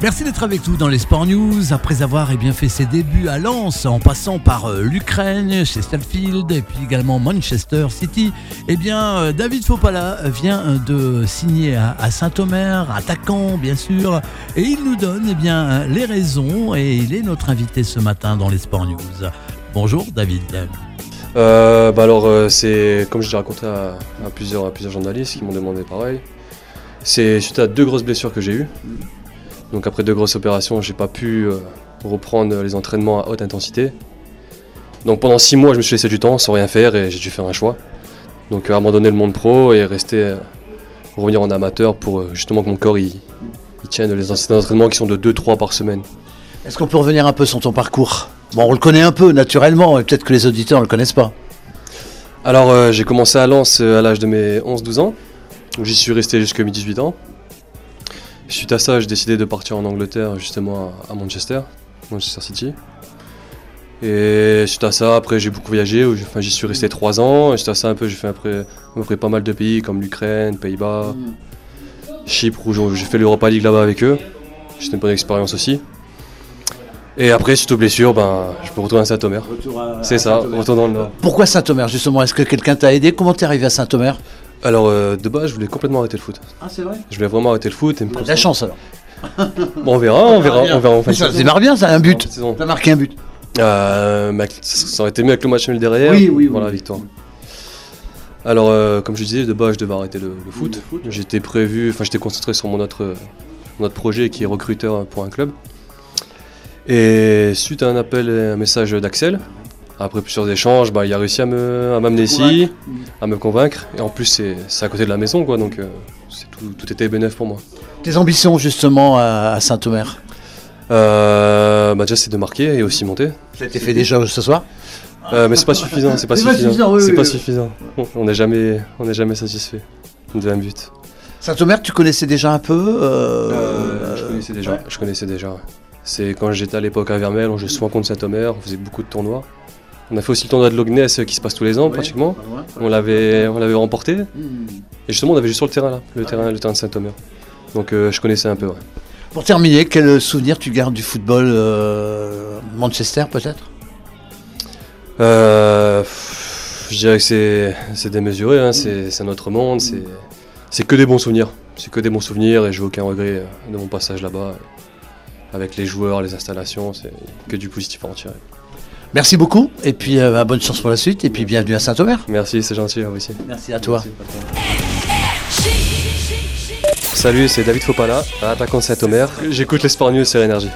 Merci d'être avec nous dans les Sport News. Après avoir eh bien, fait ses débuts à Lens, en passant par euh, l'Ukraine, chez Stellfield et puis également Manchester City, eh bien, euh, David Fopala vient de signer à, Saint-Omer, attaquant bien sûr, et il nous donne eh bien, les raisons et il est notre invité ce matin dans les Sport News. Bonjour David. Euh, bah alors, euh, c'est comme je l'ai raconté à plusieurs, à plusieurs journalistes qui m'ont demandé pareil. C'est suite à deux grosses blessures que j'ai eues. Donc après deux grosses opérations, j'ai pas pu euh, reprendre les entraînements à haute intensité. Donc pendant six mois, je me suis laissé du temps sans rien faire et j'ai dû faire un choix. Donc euh, abandonner le monde pro et rester euh, revenir en amateur pour justement que mon corps il, il tienne les en- entraînements qui sont de 2-3 par semaine. Est-ce qu'on peut revenir un peu sur ton parcours? Bon, on le connaît un peu naturellement, et peut-être que les auditeurs ne le connaissent pas. Alors euh, j'ai commencé à Lens à l'âge de mes 11-12 ans. Donc, J'y suis resté jusqu'à mes 18 ans. Suite à ça, j'ai décidé de partir en Angleterre, justement à Manchester, Manchester City. Et suite à ça, après j'ai beaucoup voyagé, enfin, j'y suis resté 3 ans. Et suite à ça, un peu, j'ai fait après, après pas mal de pays comme l'Ukraine, Pays-Bas, Chypre, où j'ai j'ai fait l'Europa League là-bas avec eux. C'était une bonne expérience aussi. Et après, suite aux blessures, ben, je me retrouve à Saint-Omer. C'est ça, retour dans le Nord. Pourquoi Saint-Omer justement? Est-ce que quelqu'un t'a aidé? Comment t'es arrivé à Saint-Omer? Alors, euh, de base, je voulais complètement arrêter le foot. Ah, c'est vrai Je voulais vraiment arrêter le foot et me De la chance alors. Bon, on verra, on verra, on verra en fin de Ça saison. démarre bien, ça, un but. saison. T'as marqué un but. Euh, mais avec- ça aurait été mieux avec le match nul derrière. Oui, oui, oui. Voilà, victoire. Alors, euh, comme je disais, de base, je devais arrêter le, le foot. J'étais prévu, enfin, j'étais concentré sur mon autre, mon autre projet qui est recruteur pour un club. Et suite à un appel et un message d'Axel, après plusieurs échanges, bah, il a réussi à me- à m'amener ici, à me convaincre. Et en plus, c'est à côté de la maison, quoi, donc euh, c'est tout, tout était bénéf pour moi. Tes ambitions justement à, à Saint-Omer? Euh, bah, déjà, c'est de marquer et aussi monter. Ça a été fait déjà ce soir? Euh, mais c'est pas suffisant, c'est pas suffisant. oui, c'est oui, pas oui. suffisant. On n'est jamais, on n'est jamais satisfait de un but. Saint-Omer, tu connaissais déjà un peu euh, je connaissais déjà. Je connaissais déjà. C'est quand j'étais à l'époque à Vermel, on jouait souvent contre Saint-Omer, on faisait beaucoup de tournois. On a fait aussi le tournoi de Logness euh, qui se passe tous les ans pratiquement. On l'avait, on l'avait remporté. Et justement, on avait juste sur le terrain là, le terrain, le terrain de Saint-Omer. Donc euh, je connaissais un peu. ouais. Pour terminer, quel souvenir tu gardes du football euh, Manchester peut-être? Euh, je dirais que c'est, démesuré, hein, c'est, c'est un autre monde, c'est, c'est que des bons souvenirs. C'est que des bons souvenirs et j'ai aucun regret de mon passage là-bas. Avec les joueurs, les installations, c'est que du positif à en tirer. Merci beaucoup et puis euh, bah, bonne chance pour la suite et puis bienvenue à Saint-Omer. Merci, c'est gentil, vous aussi. Merci à toi. Salut, c'est David Fopala, attaquant Saint-Omer. J'écoute les Sport News sur Énergie.